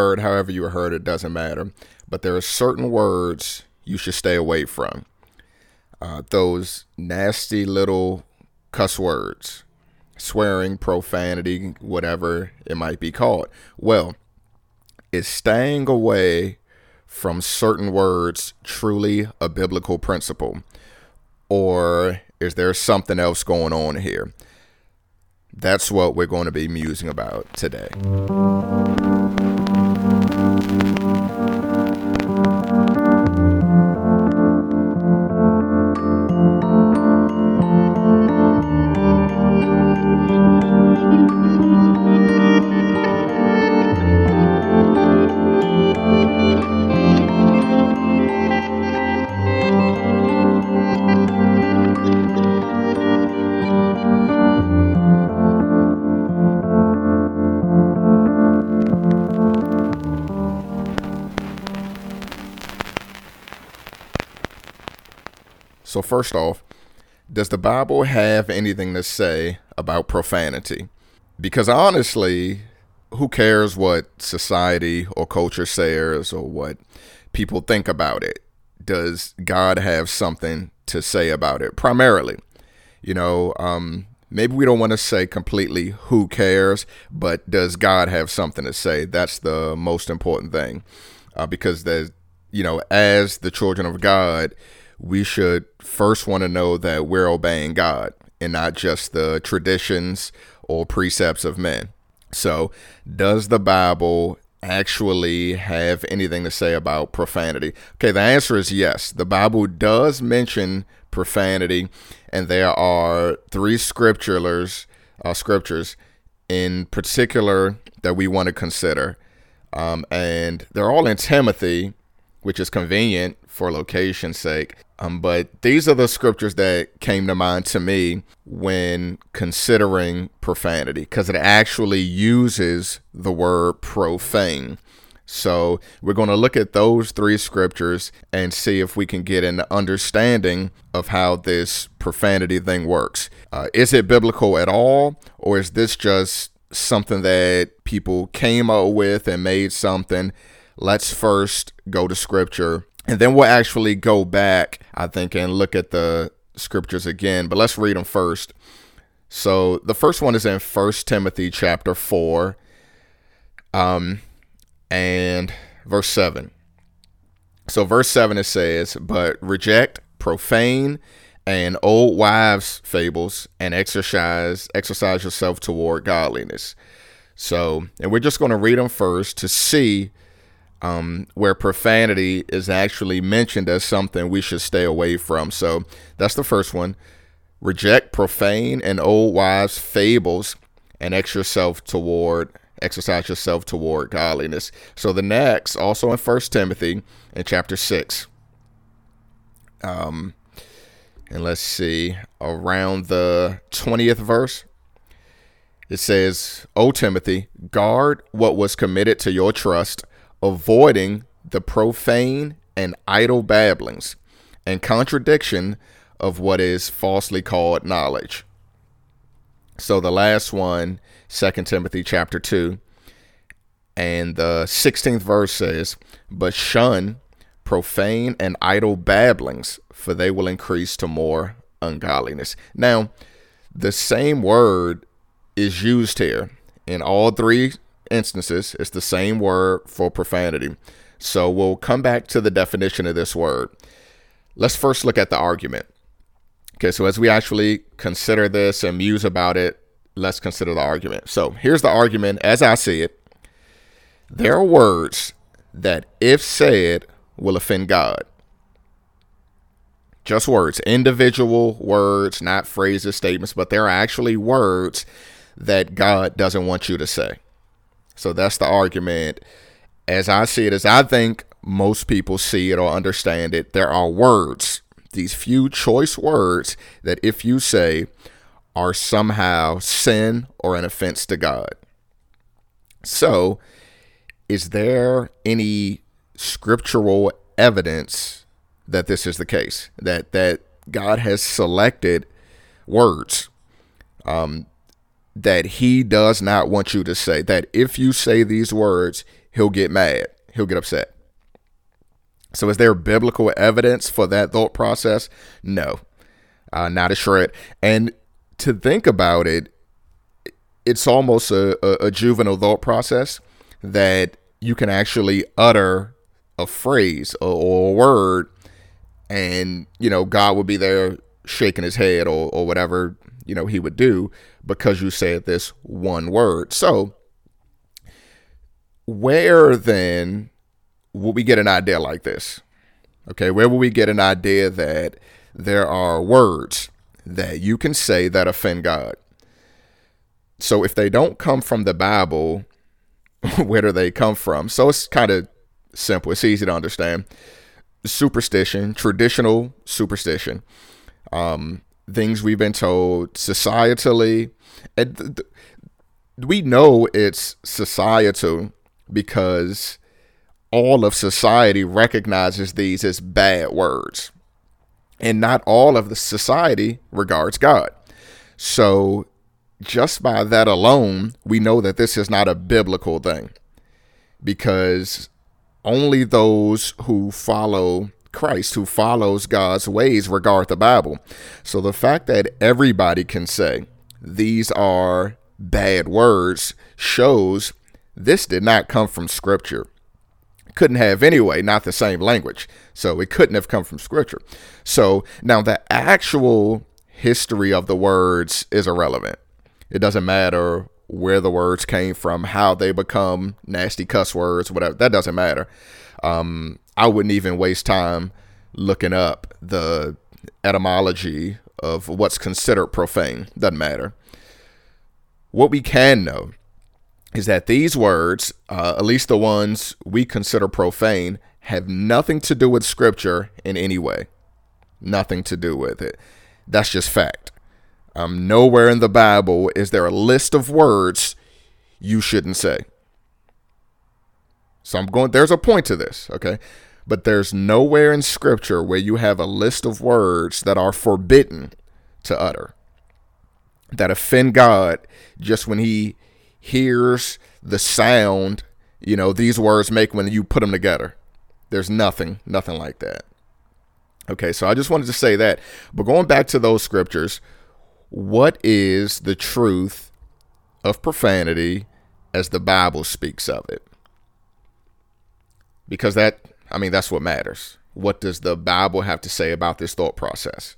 heard, however you heard it, doesn't matter. But there are certain words you should stay away from. Uh, those nasty little cuss words, swearing, profanity, whatever it might be called. Well, is staying away from certain words truly a biblical principle? Or is there something else going on here? That's what we're going to be musing about today. First off, does the Bible have anything to say about profanity? Because honestly, who cares what society or culture says or what people think about it? Does God have something to say about it? Primarily, you know, um, maybe we don't want to say completely who cares, but does God have something to say? That's the most important thing. Uh, because there's, you know, as the children of God, we should first want to know that we're obeying God and not just the traditions or precepts of men. So, does the Bible actually have anything to say about profanity? Okay, the answer is yes. The Bible does mention profanity, and there are three scriptures, uh, scriptures in particular that we want to consider. Um, and they're all in Timothy, which is convenient for location's sake. Um, but these are the scriptures that came to mind to me when considering profanity, because it actually uses the word profane. So we're going to look at those three scriptures and see if we can get an understanding of how this profanity thing works. Uh, is it biblical at all, or is this just something that people came up with and made something? Let's first go to scripture and then we'll actually go back, I think, and look at the scriptures again. But let's read them first. So the first one is in First Timothy chapter 4, um, and verse 7. So verse 7 it says, But reject profane and old wives' fables and exercise exercise yourself toward godliness. So, and we're just going to read them first to see um, where profanity is actually mentioned as something we should stay away from. So that's the first one. Reject profane and old wives' fables and exercise yourself toward exercise yourself toward godliness. So the next, also in First Timothy in chapter six. Um, and let's see, around the twentieth verse, it says, "O Timothy, guard what was committed to your trust." Avoiding the profane and idle babblings and contradiction of what is falsely called knowledge. So the last one, 2 Timothy chapter 2, and the 16th verse says, But shun profane and idle babblings, for they will increase to more ungodliness. Now, the same word is used here in all three instances, it's the same word for profanity. So we'll come back to the definition of this word. Let's first look at the argument. Okay, so as we actually consider this and muse about it, let's consider the argument. So here's the argument as I see it. There are words that, if said, will offend God. Just words, individual words, not phrases, statements, but there are actually words that God doesn't want you to say. So that's the argument. As I see it, as I think most people see it or understand it, there are words, these few choice words that if you say are somehow sin or an offense to God. So, is there any scriptural evidence that this is the case? That that God has selected words um, that he does not want you to say. That if you say these words, he'll get mad, he'll get upset. So, is there biblical evidence for that thought process? No, uh, not a shred. And to think about it, it's almost a, a, a juvenile thought process that you can actually utter a phrase or, or, a word, and you know God would be there shaking his head or, or whatever you know he would do because you said this one word. So, where then will we get an idea like this? Okay, where will we get an idea that there are words that you can say that offend God? So if they don't come from the Bible, where do they come from? So it's kind of simple. It's easy to understand. Superstition, traditional superstition, um, things we've been told societally, and th- th- we know it's societal because all of society recognizes these as bad words. And not all of the society regards God. So, just by that alone, we know that this is not a biblical thing because only those who follow Christ, who follows God's ways, regard the Bible. So, the fact that everybody can say these are bad words shows this did not come from Scripture couldn't have anyway, not the same language. So it couldn't have come from scripture. So now the actual history of the words is irrelevant. It doesn't matter where the words came from, how they become nasty cuss words, whatever. That doesn't matter. Um, I wouldn't even waste time looking up the etymology of what's considered profane. Doesn't matter. What we can know is that these words, uh, at least the ones we consider profane, have nothing to do with scripture in any way. Nothing to do with it. That's just fact. Um, nowhere in the Bible is there a list of words you shouldn't say. So I'm going, there's a point to this, okay? But there's nowhere in scripture where you have a list of words that are forbidden to utter, that offend God just when He hears the sound, you know, these words make when you put them together. There's nothing, nothing like that. Okay, so I just wanted to say that. But going back to those scriptures, what is the truth of profanity as the Bible speaks of it? Because that, I mean, that's what matters. What does the Bible have to say about this thought process?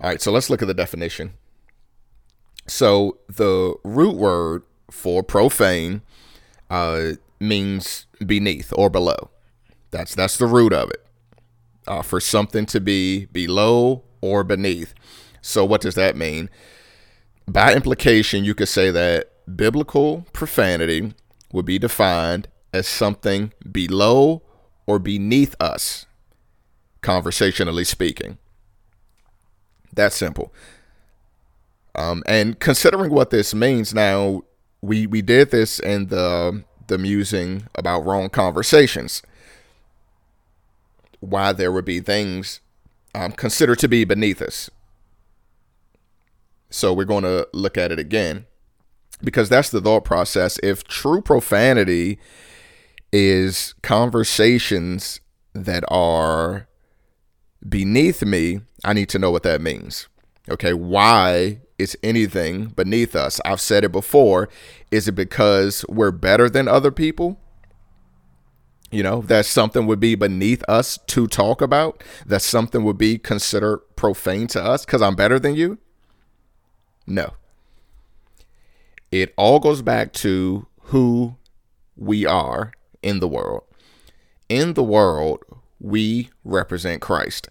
All right, so let's look at the definition. So the root word for profane uh, means beneath or below. That's that's the root of it. Uh, for something to be below or beneath. So what does that mean? By implication, you could say that biblical profanity would be defined as something below or beneath us, conversationally speaking. That simple. Um, and considering what this means now, we we did this in the the musing about wrong conversations. Why there would be things um, considered to be beneath us. So we're going to look at it again because that's the thought process. If true profanity is conversations that are beneath me, I need to know what that means. Okay, why is anything beneath us? I've said it before. Is it because we're better than other people? You know, that something would be beneath us to talk about, that something would be considered profane to us because I'm better than you? No. It all goes back to who we are in the world. In the world, we represent Christ.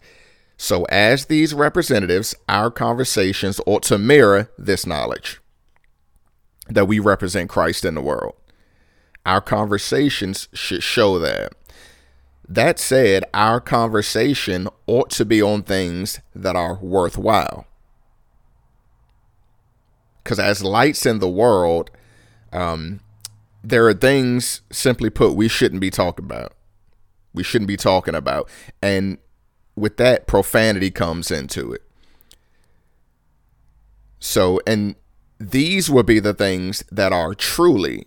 So, as these representatives, our conversations ought to mirror this knowledge that we represent Christ in the world. Our conversations should show that. That said, our conversation ought to be on things that are worthwhile. Because as lights in the world, um, there are things, simply put, we shouldn't be talking about we shouldn't be talking about. And with that, profanity comes into it. So, and these will be the things that are truly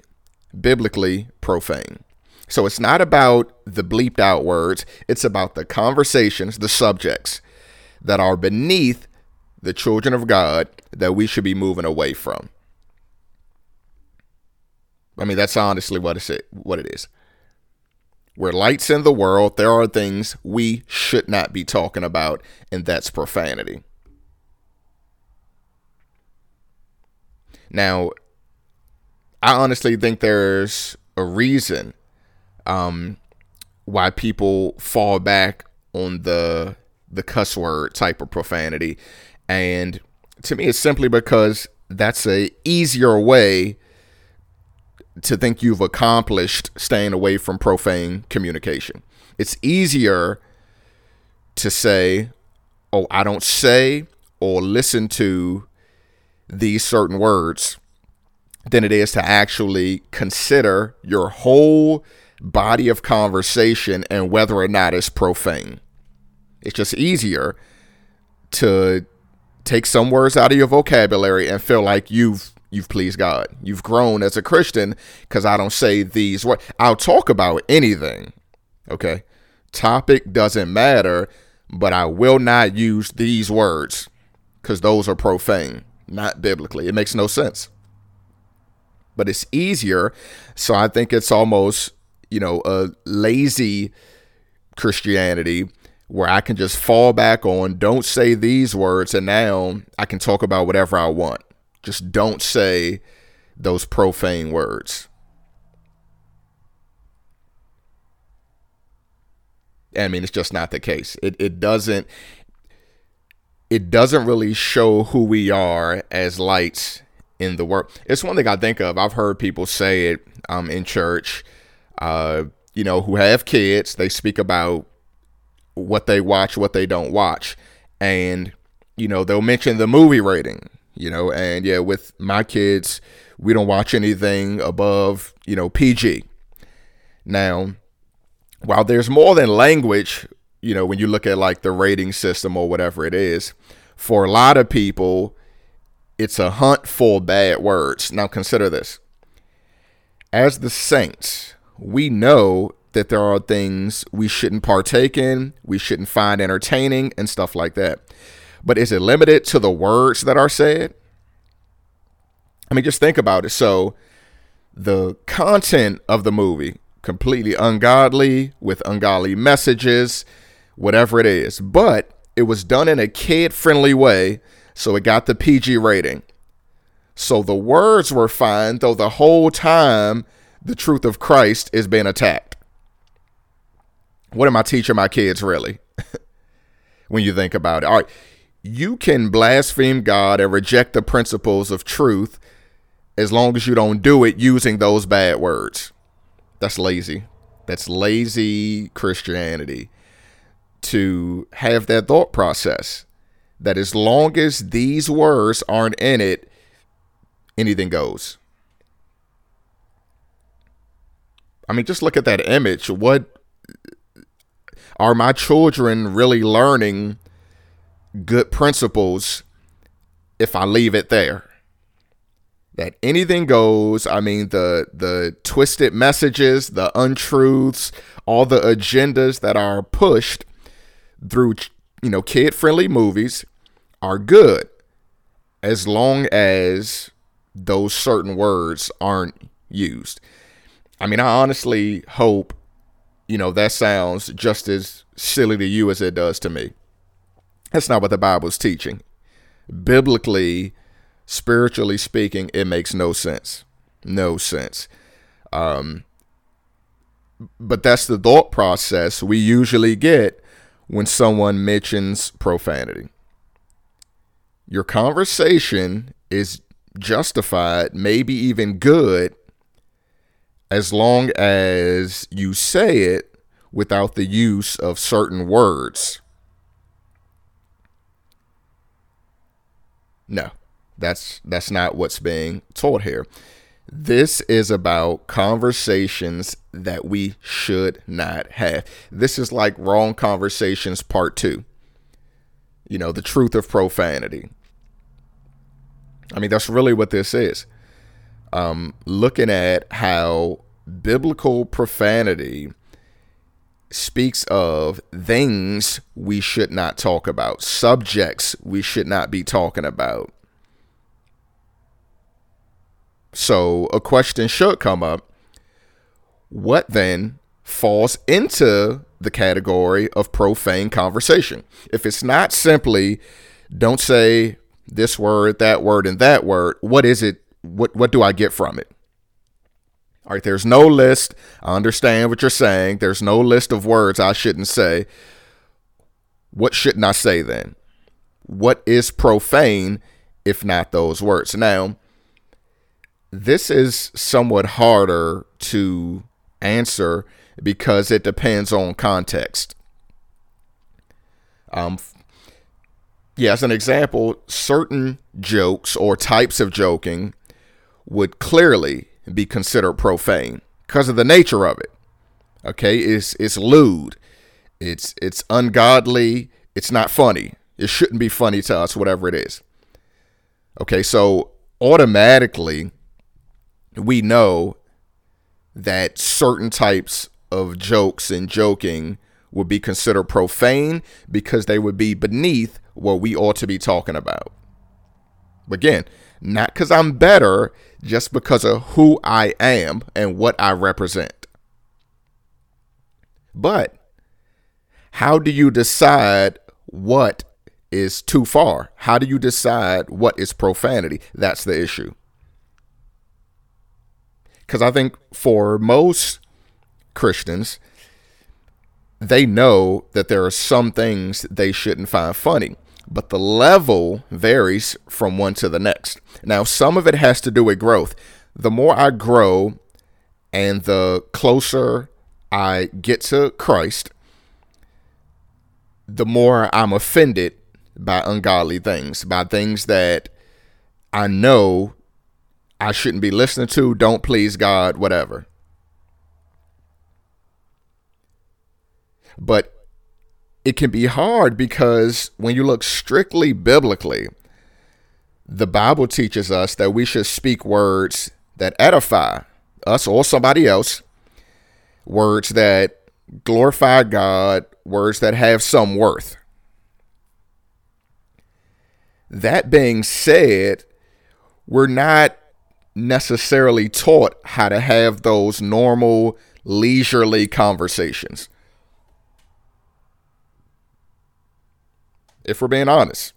biblically profane. So it's not about the bleeped out words, it's about the conversations, the subjects that are beneath the children of God that we should be moving away from. I mean, that's honestly what it, what it is. We're lights in the world. There are things we should not be talking about, and that's profanity. Now, I honestly think there's a reason um, why people fall back on the the cuss word type of profanity, and to me, it's simply because that's a easier way to think you've accomplished staying away from profane communication. It's easier to say, "Oh, I don't say or listen to these certain words than it is to actually consider your whole body of conversation and whether or not it's profane. It's just easier to take some words out of your vocabulary and feel like you've you've pleased God. You've grown as a Christian because I don't say these words. I'll talk about anything. Okay. Topic doesn't matter, but I will not use these words because those are profane, not biblically. It makes no sense but it's easier. So I think it's almost, you know, a lazy Christianity where I can just fall back on, don't say these words, and now I can talk about whatever I want. Just don't say those profane words. I mean, it's just not the case. It it doesn't it doesn't really show who we are as lights in the world. It's one thing I think of. I've heard people say it um, in church, uh, you know, who have kids. They speak about what they watch, what they don't watch. And, you know, they'll mention the movie rating, you know, and yeah, with my kids, we don't watch anything above, you know, PG. Now, while there's more than language, you know, when you look at like the rating system or whatever it is, for a lot of people, it's a hunt for bad words. Now consider this. As the saints, we know that there are things we shouldn't partake in, we shouldn't find entertaining, and stuff like that. But is it limited to the words that are said? I mean, just think about it. So, the content of the movie, completely ungodly, with ungodly messages, whatever it is, but it was done in a kid friendly way so it got the PG rating. So the words were fine, though the whole time the truth of Christ is being attacked. What am I teaching my kids, really? when you think about it. All right, you can blaspheme God and reject the principles of truth as long as you don't do it using those bad words. That's lazy. That's lazy Christianity to have that thought process that as long as these words aren't in it, anything goes. I mean, just look at that image. What are my children really learning good principles if I leave it there? That anything goes. I mean, the the twisted messages, the untruths, all the agendas that are pushed through you know kid friendly movies are good as long as those certain words aren't used. I mean, I honestly hope, you know, that sounds just as silly to you as it does to me. That's not what the Bible's teaching. Biblically, spiritually speaking, it makes no sense. No sense. Um, but that's the thought process we usually get when someone mentions profanity your conversation is justified, maybe even good, as long as you say it without the use of certain words. No, that's that's not what's being taught here. This is about conversations that we should not have. This is like wrong conversations part 2. You know, the truth of profanity I mean, that's really what this is. Um, looking at how biblical profanity speaks of things we should not talk about, subjects we should not be talking about. So a question should come up what then falls into the category of profane conversation? If it's not simply don't say this word, that word, and that word, what is it? What what do I get from it? All right, there's no list. I understand what you're saying. There's no list of words I shouldn't say. What shouldn't I say then? What is profane if not those words? Now, this is somewhat harder to answer because it depends on context. Um, yeah, as an example, certain jokes or types of joking would clearly be considered profane because of the nature of it. Okay, it's it's lewd, it's it's ungodly, it's not funny. It shouldn't be funny to us, whatever it is. Okay, so automatically we know that certain types of jokes and joking would be considered profane because they would be beneath what we ought to be talking about. Again, not because I'm better, just because of who I am and what I represent. But how do you decide what is too far? How do you decide what is profanity? That's the issue. Because I think for most Christians, they know that there are some things they shouldn't find funny but the level varies from one to the next. Now, some of it has to do with growth. The more I grow and the closer I get to Christ, the more I'm offended by ungodly things, by things that I know I shouldn't be listening to, don't please God, whatever. But it can be hard because when you look strictly biblically, the Bible teaches us that we should speak words that edify us or somebody else, words that glorify God, words that have some worth. That being said, we're not necessarily taught how to have those normal, leisurely conversations. If we're being honest.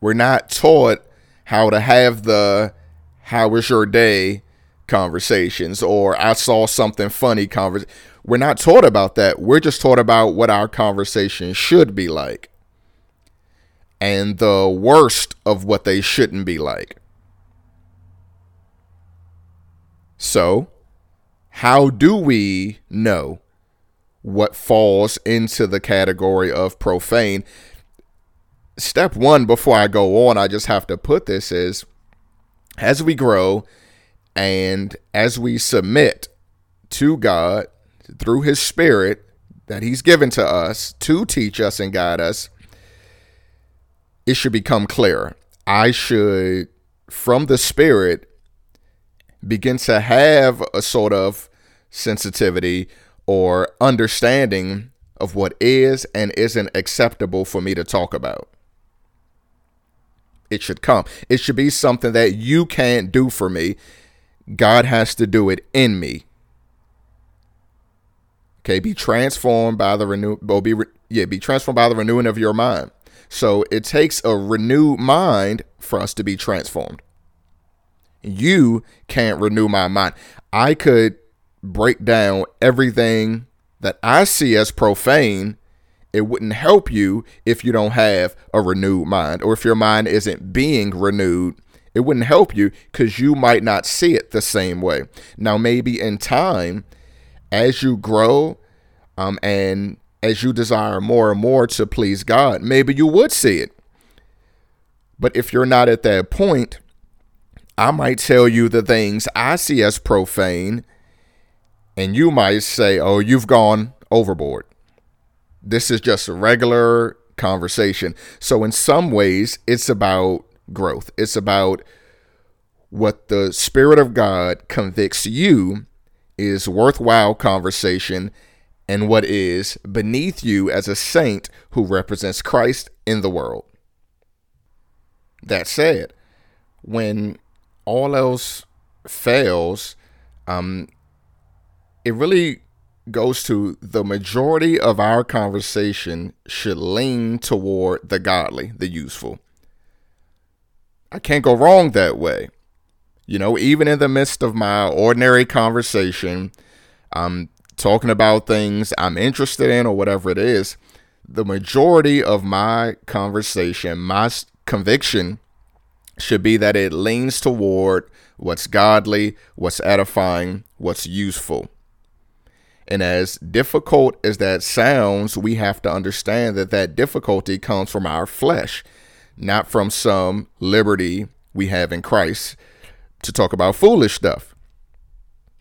We're not taught how to have the how was your day conversations or I saw something funny conversation. We're not taught about that. We're just taught about what our conversation should be like and the worst of what they shouldn't be like. So, how do we know what falls into the category of profane? Step one before I go on, I just have to put this is as we grow and as we submit to God through his spirit that he's given to us to teach us and guide us, it should become clear. I should, from the spirit, begin to have a sort of sensitivity or understanding of what is and isn't acceptable for me to talk about it should come. It should be something that you can't do for me. God has to do it in me. Okay, be transformed by the renew or be re- yeah, be transformed by the renewing of your mind. So it takes a renewed mind for us to be transformed. You can't renew my mind. I could break down everything that I see as profane it wouldn't help you if you don't have a renewed mind or if your mind isn't being renewed. It wouldn't help you because you might not see it the same way. Now, maybe in time, as you grow um, and as you desire more and more to please God, maybe you would see it. But if you're not at that point, I might tell you the things I see as profane, and you might say, Oh, you've gone overboard. This is just a regular conversation. So, in some ways, it's about growth. It's about what the Spirit of God convicts you is worthwhile conversation and what is beneath you as a saint who represents Christ in the world. That said, when all else fails, um, it really goes to the majority of our conversation should lean toward the godly, the useful. I can't go wrong that way. You know, even in the midst of my ordinary conversation, I'm talking about things I'm interested in or whatever it is. The majority of my conversation, my conviction should be that it leans toward what's godly, what's edifying, what's useful. And as difficult as that sounds, we have to understand that that difficulty comes from our flesh, not from some liberty we have in Christ to talk about foolish stuff.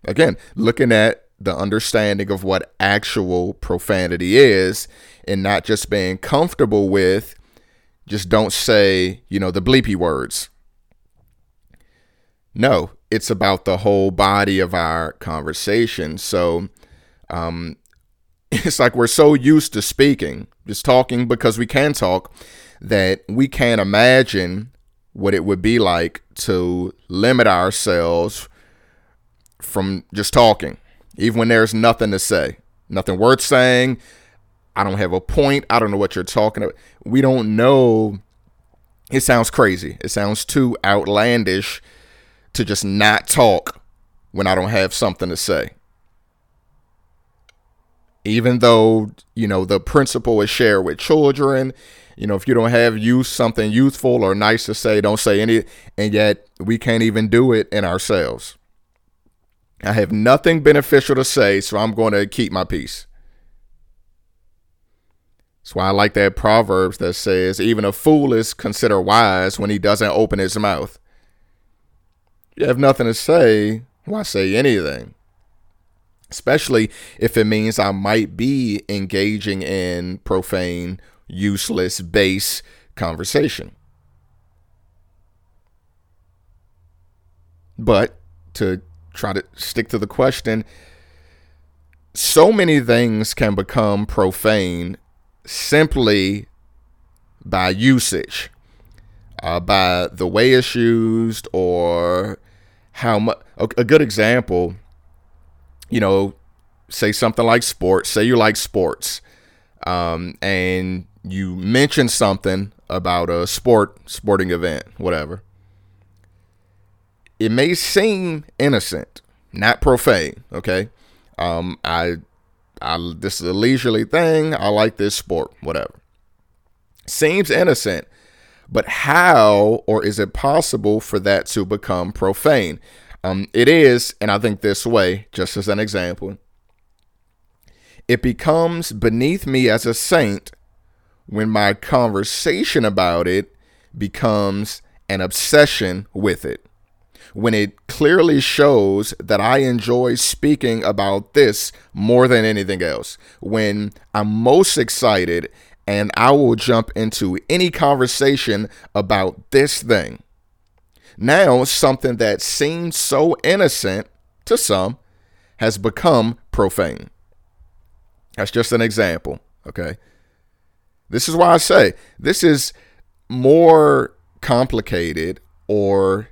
Again, looking at the understanding of what actual profanity is and not just being comfortable with just don't say, you know, the bleepy words. No, it's about the whole body of our conversation. So um, it's like we're so used to speaking, just talking because we can talk, that we can't imagine what it would be like to limit ourselves from just talking, even when there's nothing to say, nothing worth saying. I don't have a point. I don't know what you're talking about. We don't know. It sounds crazy. It sounds too outlandish to just not talk when I don't have something to say. Even though, you know, the principle is shared with children, you know, if you don't have youth something youthful or nice to say, don't say any, and yet we can't even do it in ourselves. I have nothing beneficial to say, so I'm going to keep my peace. That's why I like that Proverbs that says, even a fool is considered wise when he doesn't open his mouth you have nothing to say, why say anything? Especially if it means I might be engaging in profane, useless, base conversation. But to try to stick to the question, so many things can become profane simply by usage, uh, by the way it's used, or how much. A good example, you know, say something like sports. Say you like sports, um, and you mention something about a sport, sporting event, whatever. It may seem innocent, not profane. Okay, um, I, I, this is a leisurely thing. I like this sport, whatever. Seems innocent, but how or is it possible for that to become profane? Um, it is, and I think this way, just as an example, it becomes beneath me as a saint when my conversation about it becomes an obsession with it. When it clearly shows that I enjoy speaking about this more than anything else. When I'm most excited and I will jump into any conversation about this thing. Now, something that seems so innocent to some has become profane. That's just an example, okay? This is why I say this is more complicated or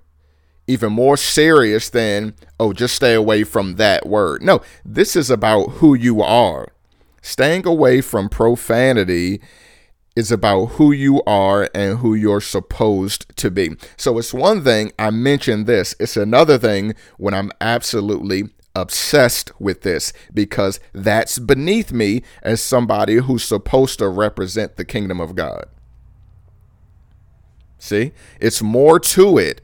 even more serious than, oh, just stay away from that word. No, this is about who you are. Staying away from profanity is about who you are and who you're supposed to be. So it's one thing I mention this, it's another thing when I'm absolutely obsessed with this because that's beneath me as somebody who's supposed to represent the kingdom of God. See, it's more to it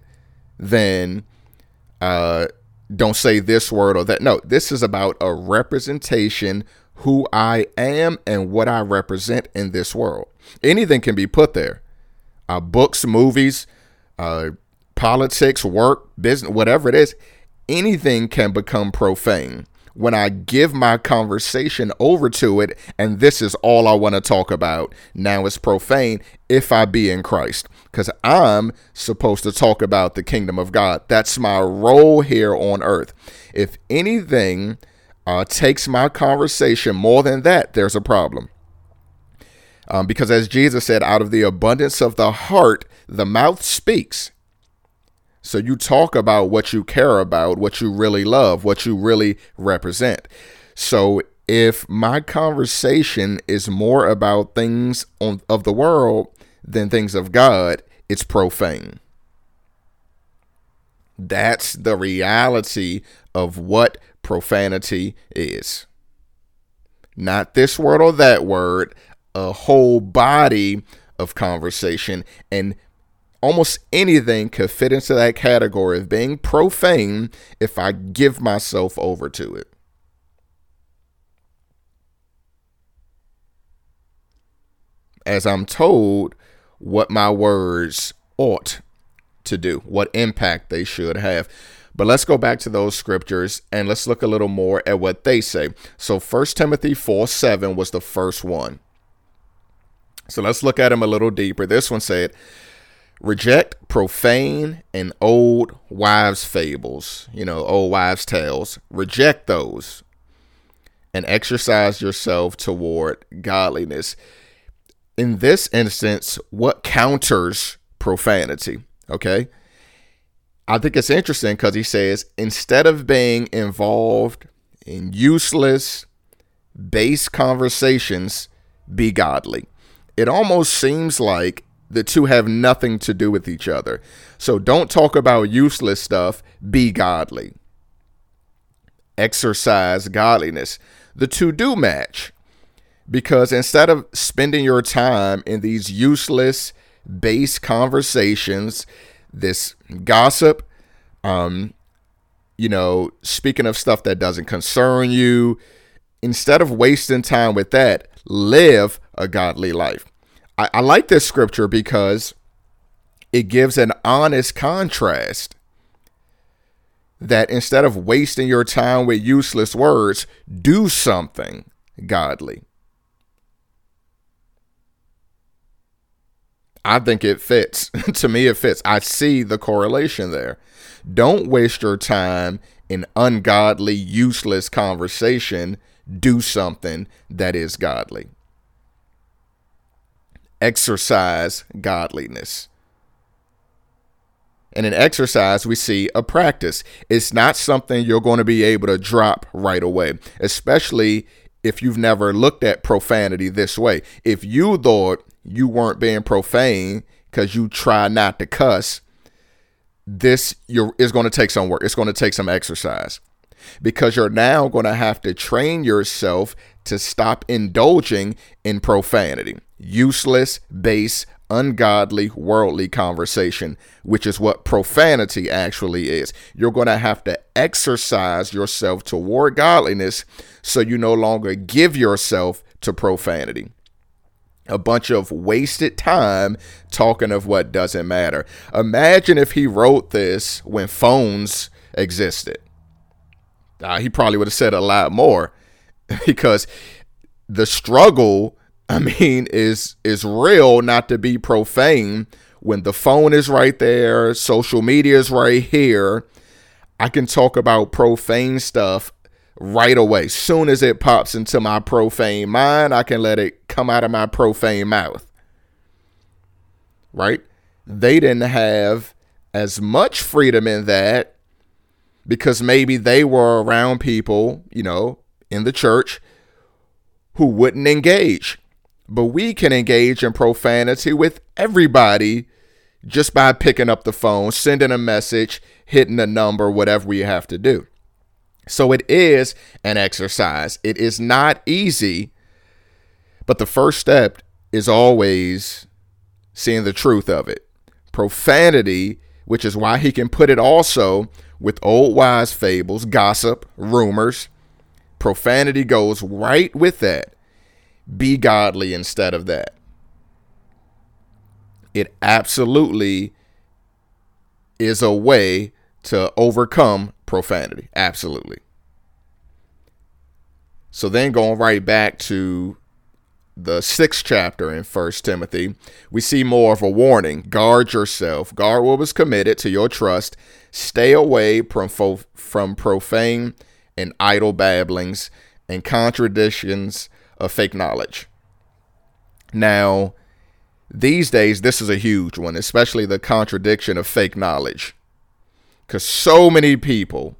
than uh, don't say this word or that. No, this is about a representation who I am and what I represent in this world. Anything can be put there. Uh, books, movies, uh, politics, work, business, whatever it is, anything can become profane when I give my conversation over to it, and this is all I want to talk about. Now it's profane if I be in Christ, because I'm supposed to talk about the kingdom of God. That's my role here on earth. If anything uh, takes my conversation more than that, there's a problem. Um, because as Jesus said, out of the abundance of the heart, the mouth speaks. So you talk about what you care about, what you really love, what you really represent. So if my conversation is more about things on, of the world than things of God, it's profane. That's the reality of what profanity is. Not this word or that word, a whole body of conversation. And almost anything could fit into that category of being profane if I give myself over to it. As I'm told what my words ought to do, what impact they should have. But let's go back to those scriptures and let's look a little more at what they say. So 1 Timothy 4 7 was the first one. So let's look at them a little deeper. This one said, Reject profane and old wives' fables, you know, old wives' tales. Reject those and exercise yourself toward godliness. In this instance, what counters profanity? Okay. I think it's interesting because he says instead of being involved in useless, base conversations, be godly. It almost seems like the two have nothing to do with each other. So don't talk about useless stuff, be godly. Exercise godliness. The two do match because instead of spending your time in these useless base conversations, this gossip, um, you know, speaking of stuff that doesn't concern you, instead of wasting time with that, live a godly life. I, I like this scripture because it gives an honest contrast that instead of wasting your time with useless words, do something godly. I think it fits. to me, it fits. I see the correlation there. Don't waste your time in ungodly, useless conversation. Do something that is godly exercise godliness. And in exercise, we see a practice. It's not something you're going to be able to drop right away, especially if you've never looked at profanity this way. If you thought you weren't being profane because you try not to cuss, this is going to take some work. It's going to take some exercise because you're now going to have to train yourself to stop indulging in profanity, useless, base, ungodly, worldly conversation, which is what profanity actually is. You're going to have to exercise yourself toward godliness so you no longer give yourself to profanity. A bunch of wasted time talking of what doesn't matter. Imagine if he wrote this when phones existed. Uh, he probably would have said a lot more because the struggle, I mean, is is real not to be profane when the phone is right there, social media is right here. I can talk about profane stuff right away. Soon as it pops into my profane mind, I can let it come out of my profane mouth. Right? They didn't have as much freedom in that because maybe they were around people, you know, in the church who wouldn't engage. But we can engage in profanity with everybody just by picking up the phone, sending a message, hitting a number, whatever we have to do. So it is an exercise. It is not easy, but the first step is always seeing the truth of it. Profanity, which is why he can put it also with old wise fables, gossip, rumors. Profanity goes right with that. Be godly instead of that. It absolutely is a way to overcome profanity. Absolutely. So then going right back to the sixth chapter in First Timothy, we see more of a warning. Guard yourself. Guard what was committed to your trust. Stay away from, from profane and idle babblings and contradictions of fake knowledge. Now, these days, this is a huge one, especially the contradiction of fake knowledge. Because so many people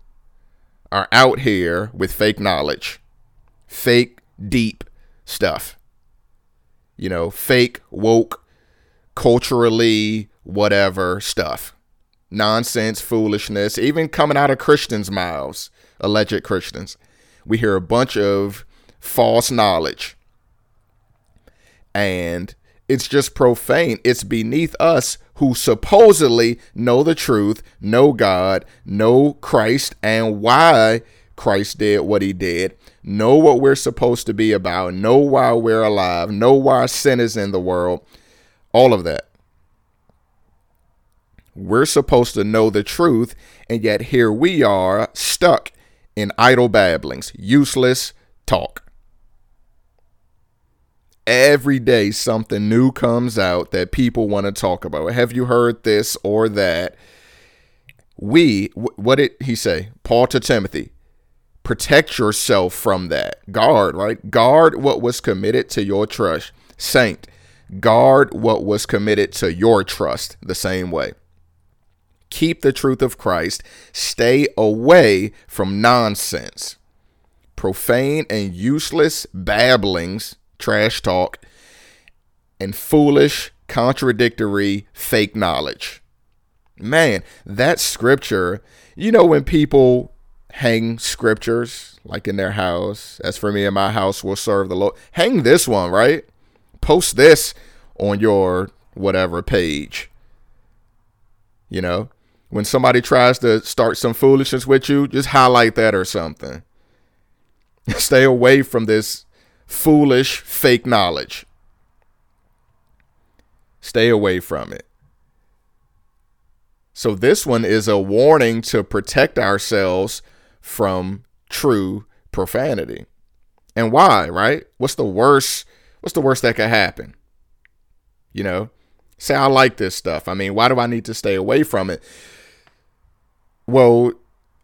are out here with fake knowledge, fake, deep stuff. You know, fake, woke, culturally, whatever stuff. Nonsense, foolishness, even coming out of Christians' mouths, alleged Christians. We hear a bunch of false knowledge. And it's just profane. It's beneath us who supposedly know the truth, know God, know Christ, and why Christ did what he did, know what we're supposed to be about, know why we're alive, know why sin is in the world, all of that. We're supposed to know the truth, and yet here we are stuck in idle babblings, useless talk every day something new comes out that people want to talk about. Have you heard this or that? We, what did he say? Paul to Timothy, protect yourself from that. Guard, right? Guard what was committed to your trust. Saint, guard what was committed to your trust the same way. Keep the truth of Christ. Stay away from nonsense, profane and useless babblings trash talk, and foolish, contradictory, fake knowledge. Man, that scripture, you know, when people hang scriptures like in their house, as for me and my house will serve the Lord, hang this one, right? Post this on your whatever page. You know, when somebody tries to start some foolishness with you, just highlight that or something. Stay away from this foolish, fake knowledge. Stay away from it. So, this one is a warning to protect ourselves from true profanity. And why, right? What's the worst? What's the worst that could happen? You know, say, I like this stuff. I mean, why do I need to stay away from it? Well,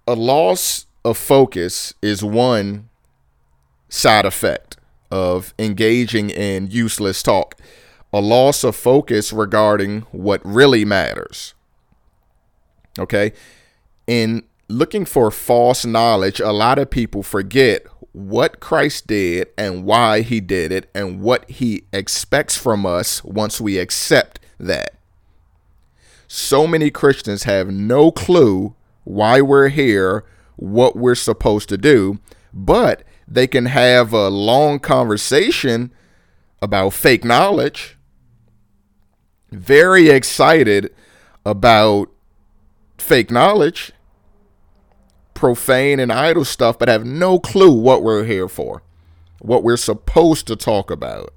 a loss of focus is one side effect of engaging in useless talk, a loss of focus regarding what really matters. Okay. In looking for false knowledge, a lot of people forget what Christ did and why he did it and what he expects from us once we accept that. So many Christians have no clue why we're here, what we're supposed to do, but they can have a long conversation about fake knowledge. Very excited about fake knowledge, profane and idle stuff, but have no clue what we're here for, what we're supposed to talk about.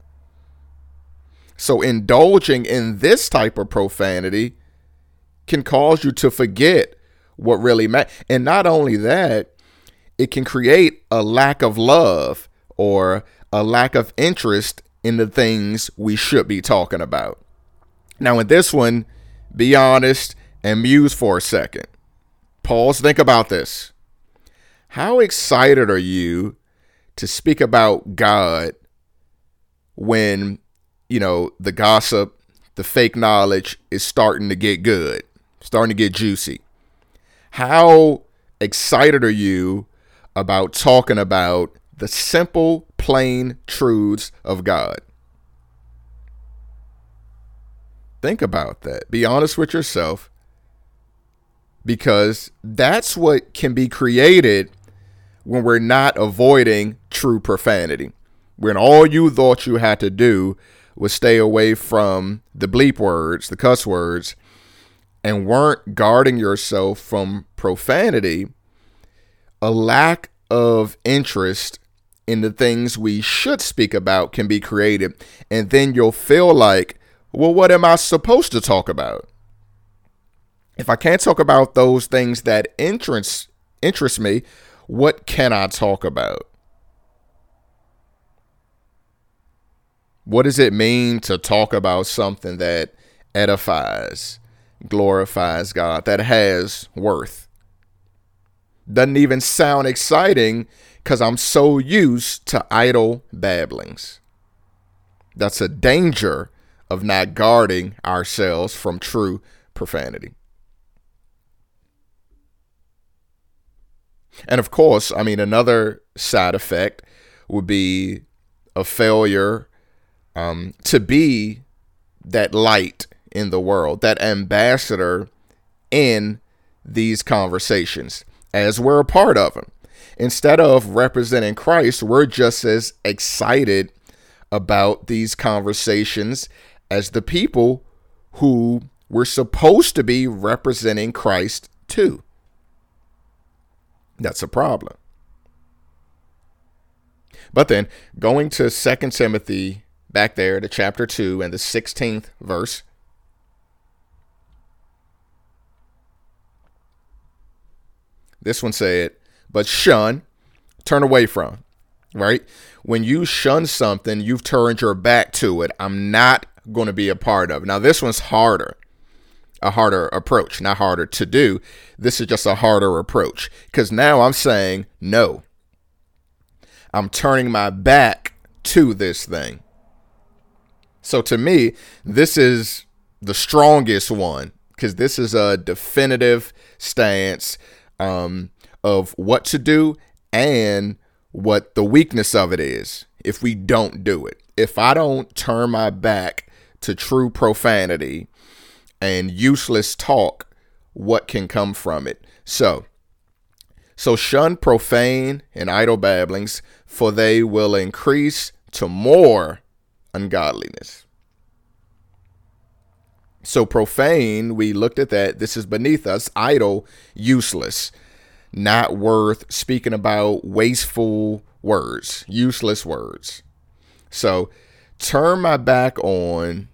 So, indulging in this type of profanity can cause you to forget what really matters. And not only that, it can create a lack of love or a lack of interest in the things we should be talking about. Now, in this one, be honest and muse for a second. Pause, think about this. How excited are you to speak about God when, you know, the gossip, the fake knowledge is starting to get good, starting to get juicy? How excited are you about talking about the simple, plain truths of God. Think about that. Be honest with yourself because that's what can be created when we're not avoiding true profanity. When all you thought you had to do was stay away from the bleep words, the cuss words, and weren't guarding yourself from profanity, a lack of interest in the things we should speak about can be created. And then you'll feel like, well, what am I supposed to talk about? If I can't talk about those things that interest interest me, what can I talk about? What does it mean to talk about something that edifies, glorifies God, that has worth? Doesn't even sound exciting because I'm so used to idle babblings. That's a danger of not guarding ourselves from true profanity. And of course, I mean, another side effect would be a failure um, to be that light in the world, that ambassador in these conversations, as we're a part of them. Instead of representing Christ, we're just as excited about these conversations as the people who we're supposed to be representing Christ to. That's a problem. But then going to 2 Timothy back there to chapter 2 and the 16th verse. This one said, but shun, turn away from, right? When you shun something, you've turned your back to it. I'm not going to be a part of. Now, this one's harder, a harder approach, not harder to do. This is just a harder approach because now I'm saying no. I'm turning my back to this thing. So to me, this is the strongest one because this is a definitive stance um, of what to do and what the weakness of it is if we don't do it. If I don't turn my back to true profanity and useless talk, what can come from it? So, so shun profane and idle babblings, for they will increase to more ungodliness. So profane, we looked at that. This is beneath us. Idle, useless, not worth speaking about, wasteful words, useless words. So turn my back on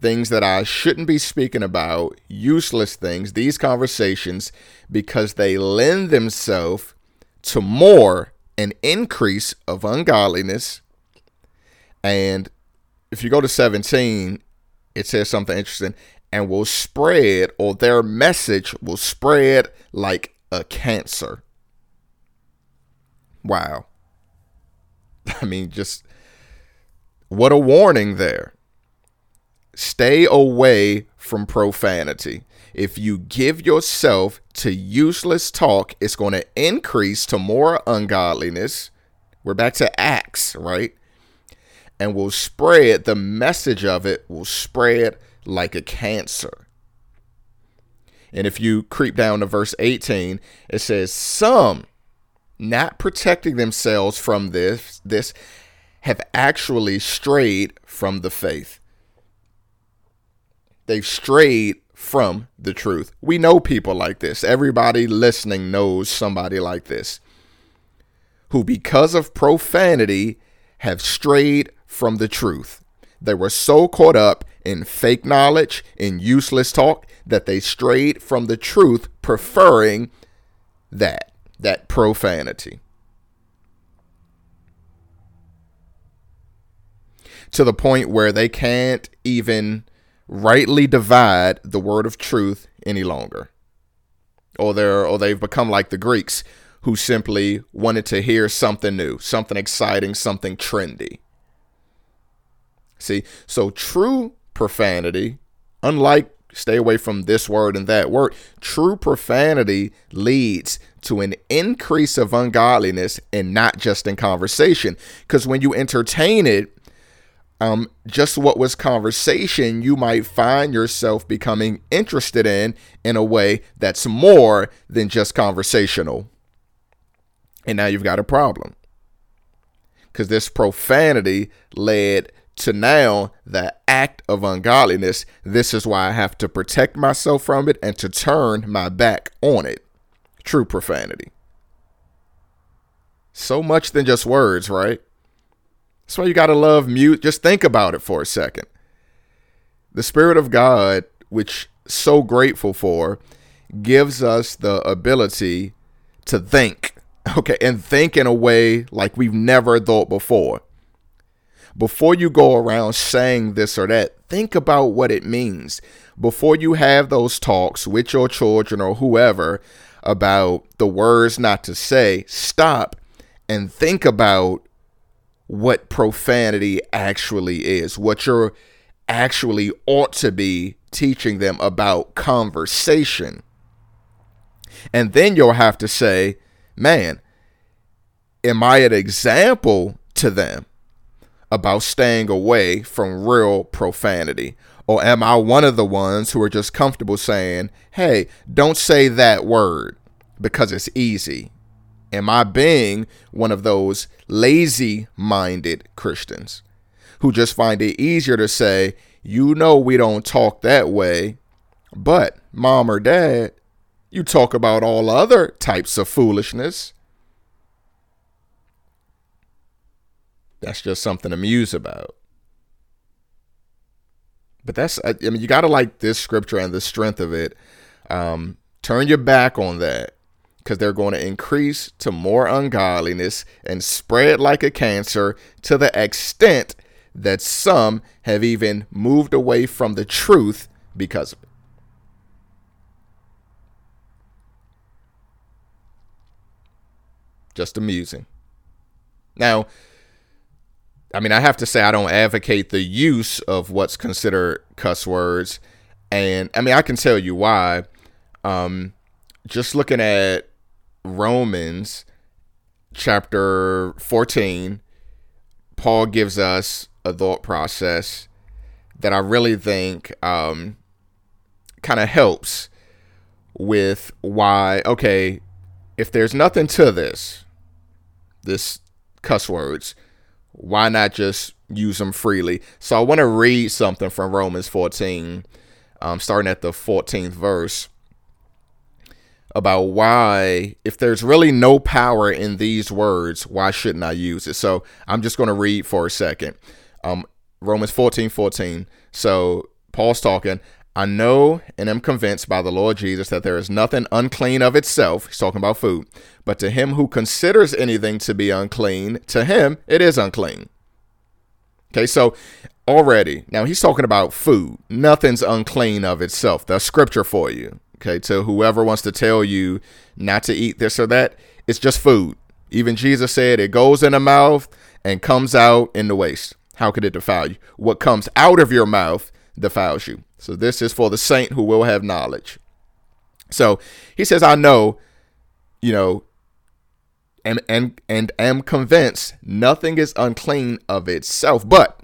things that I shouldn't be speaking about, useless things, these conversations, because they lend themselves to more an increase of ungodliness. And if you go to 17, it says something interesting and will spread, or their message will spread like a cancer. Wow. I mean, just what a warning there. Stay away from profanity. If you give yourself to useless talk, it's going to increase to more ungodliness. We're back to Acts, right? And will spread, the message of it will spread like a cancer. And if you creep down to verse 18, it says, Some, not protecting themselves from this, this have actually strayed from the faith. They've strayed from the truth. We know people like this. Everybody listening knows somebody like this who, because of profanity, have strayed from the truth. They were so caught up in fake knowledge, in useless talk, that they strayed from the truth, preferring that, that profanity. To the point where they can't even rightly divide the word of truth any longer. Or they're or they've become like the Greeks who simply wanted to hear something new, something exciting, something trendy. See, so true profanity, unlike stay away from this word and that word, true profanity leads to an increase of ungodliness and not just in conversation. Because when you entertain it, um, just what was conversation you might find yourself becoming interested in in a way that's more than just conversational. And now you've got a problem. Because this profanity led to now the act of ungodliness. This is why I have to protect myself from it and to turn my back on it. True profanity. So much than just words, right? That's why you got to love mute. Just think about it for a second. The Spirit of God, which so grateful for, gives us the ability to think. Okay, and think in a way like we've never thought before. Before you go around saying this or that, think about what it means. Before you have those talks with your children or whoever about the words not to say, stop and think about what profanity actually is, what you're actually ought to be teaching them about conversation. And then you'll have to say, man, am I an example to them about staying away from real profanity? Or am I one of the ones who are just comfortable saying, hey, don't say that word because it's easy? Am I being one of those lazy minded Christians who just find it easier to say, you know, we don't talk that way, but mom or dad, you talk about all other types of foolishness. That's just something to muse about. But that's, I mean, you got to like this scripture and the strength of it. Um, turn your back on that because they're going to increase to more ungodliness and spread like a cancer to the extent that some have even moved away from the truth because of it. Just amusing. Now, I mean, I have to say, I don't advocate the use of what's considered cuss words. And I mean, I can tell you why. Um, just looking at Romans chapter 14, Paul gives us a thought process that I really think um, kind of helps with why, okay, if there's nothing to this, this cuss words, why not just use them freely? So I want to read something from Romans 14, um, starting at the 14th verse about why, if there's really no power in these words, why shouldn't I use it? So I'm just going to read for a second. Um, Romans 14 14. So Paul's talking. I know and am convinced by the Lord Jesus that there is nothing unclean of itself. He's talking about food. But to him who considers anything to be unclean, to him it is unclean. Okay, so already, now he's talking about food. Nothing's unclean of itself. That's scripture for you. Okay, to whoever wants to tell you not to eat this or that, it's just food. Even Jesus said it goes in the mouth and comes out in the waste. How could it defile you? What comes out of your mouth defiles you. So this is for the saint who will have knowledge. So he says, I know, you know, and and and am convinced nothing is unclean of itself, but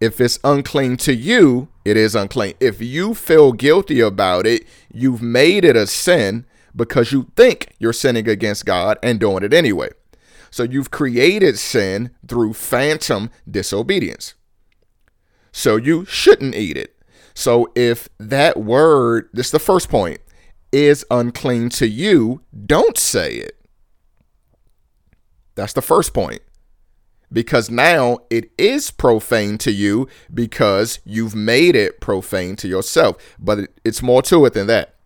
if it's unclean to you, it is unclean. If you feel guilty about it, you've made it a sin because you think you're sinning against God and doing it anyway. So you've created sin through phantom disobedience. So you shouldn't eat it. So if that word, this is the first point, is unclean to you, don't say it. That's the first point because now it is profane to you because you've made it profane to yourself. But it's more to it than that.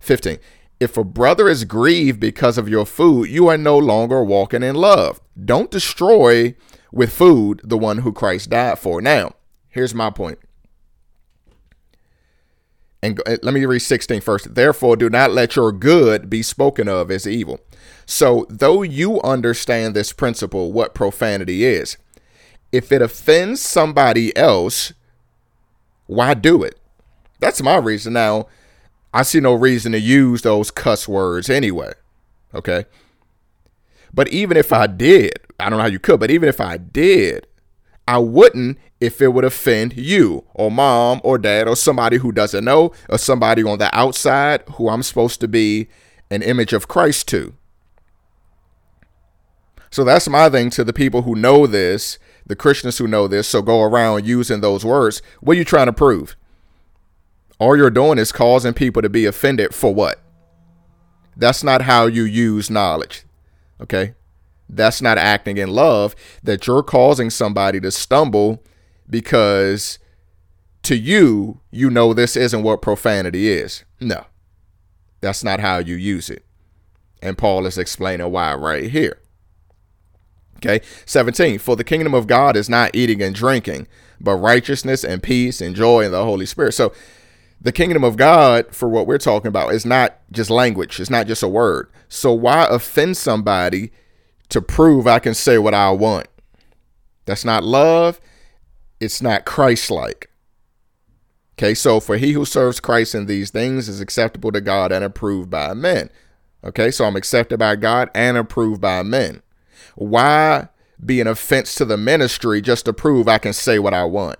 15. If a brother is grieved because of your food, you are no longer walking in love. Don't destroy with food the one who Christ died for. Now, here's my point. And let me read 16 first. Therefore, do not let your good be spoken of as evil. So, though you understand this principle, what profanity is, if it offends somebody else, why do it? That's my reason. Now, I see no reason to use those cuss words anyway. Okay. But even if I did, I don't know how you could, but even if I did, I wouldn't if it would offend you or mom or dad or somebody who doesn't know or somebody on the outside who I'm supposed to be an image of Christ to. So that's my thing to the people who know this, the Christians who know this, so go around using those words. What are you trying to prove? All you're doing is causing people to be offended for what? That's not how you use knowledge. Okay? That's not acting in love, that you're causing somebody to stumble because to you, you know this isn't what profanity is. No, that's not how you use it. And Paul is explaining why right here. Okay. 17. For the kingdom of God is not eating and drinking, but righteousness and peace and joy in the Holy Spirit. So the kingdom of God, for what we're talking about, is not just language, it's not just a word. So why offend somebody to prove I can say what I want? That's not love. It's not Christ like. Okay, so for he who serves Christ in these things is acceptable to God and approved by men. Okay, so I'm accepted by God and approved by men. Why be an offense to the ministry just to prove I can say what I want?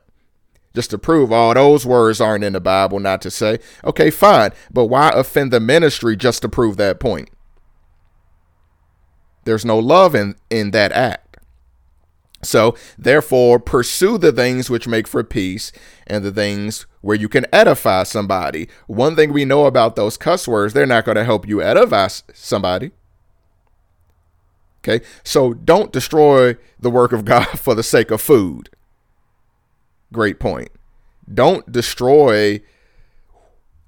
just to prove all those words aren't in the Bible, not to say, okay, fine, but why offend the ministry just to prove that point? There's no love in, in that act. So, therefore, pursue the things which make for peace and the things where you can edify somebody. One thing we know about those cuss words, they're not going to help you edify somebody. Okay, so don't destroy the work of God for the sake of food. Great point. Don't destroy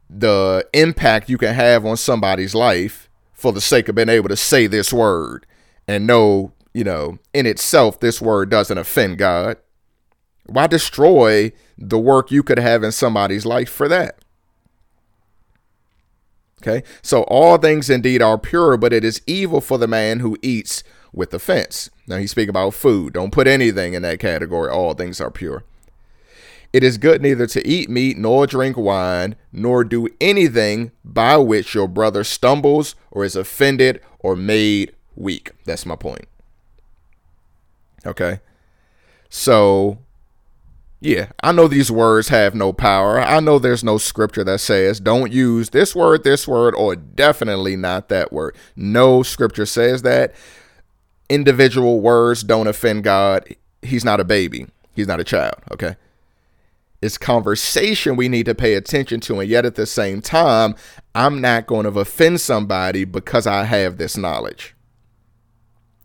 the impact you can have on somebody's life for the sake of being able to say this word and know, you know, in itself, this word doesn't offend God. Why destroy the work you could have in somebody's life for that? Okay, so all things indeed are pure, but it is evil for the man who eats with offense. Now he's speaking about food. Don't put anything in that category. All things are pure. It is good neither to eat meat nor drink wine, nor do anything by which your brother stumbles or is offended or made weak. That's my point. Okay. So, yeah, I know these words have no power. I know there's no scripture that says don't use this word, this word, or definitely not that word. No scripture says that. Individual words don't offend God. He's not a baby, he's not a child. Okay. It's conversation we need to pay attention to. And yet at the same time, I'm not going to offend somebody because I have this knowledge.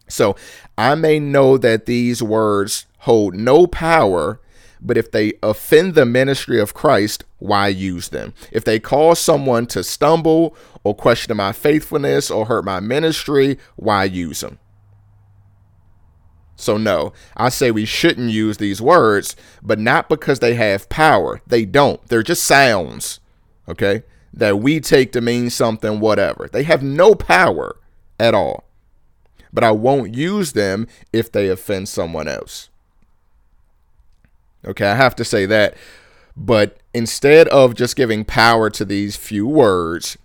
So I may know that these words hold no power, but if they offend the ministry of Christ, why use them? If they cause someone to stumble or question my faithfulness or hurt my ministry, why use them? So, no, I say we shouldn't use these words, but not because they have power. They don't. They're just sounds, okay, that we take to mean something, whatever. They have no power at all. But I won't use them if they offend someone else. Okay, I have to say that. But instead of just giving power to these few words,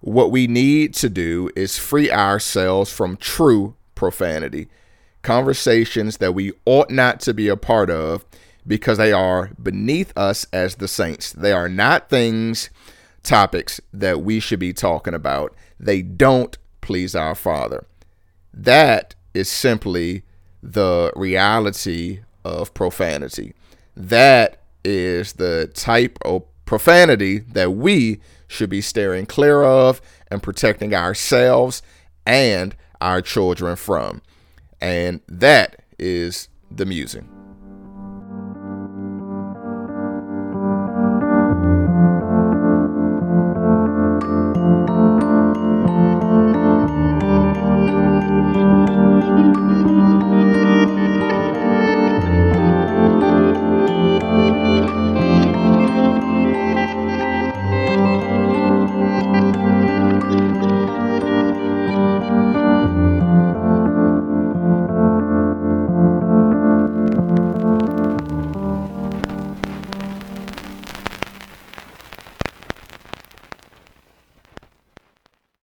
what we need to do is free ourselves from true profanity conversations that we ought not to be a part of because they are beneath us as the saints. They are not things, topics that we should be talking about. They don't please our Father. That is simply the reality of profanity. That is the type of profanity that we should be steering clear of and protecting ourselves and our children from. And that is the musing.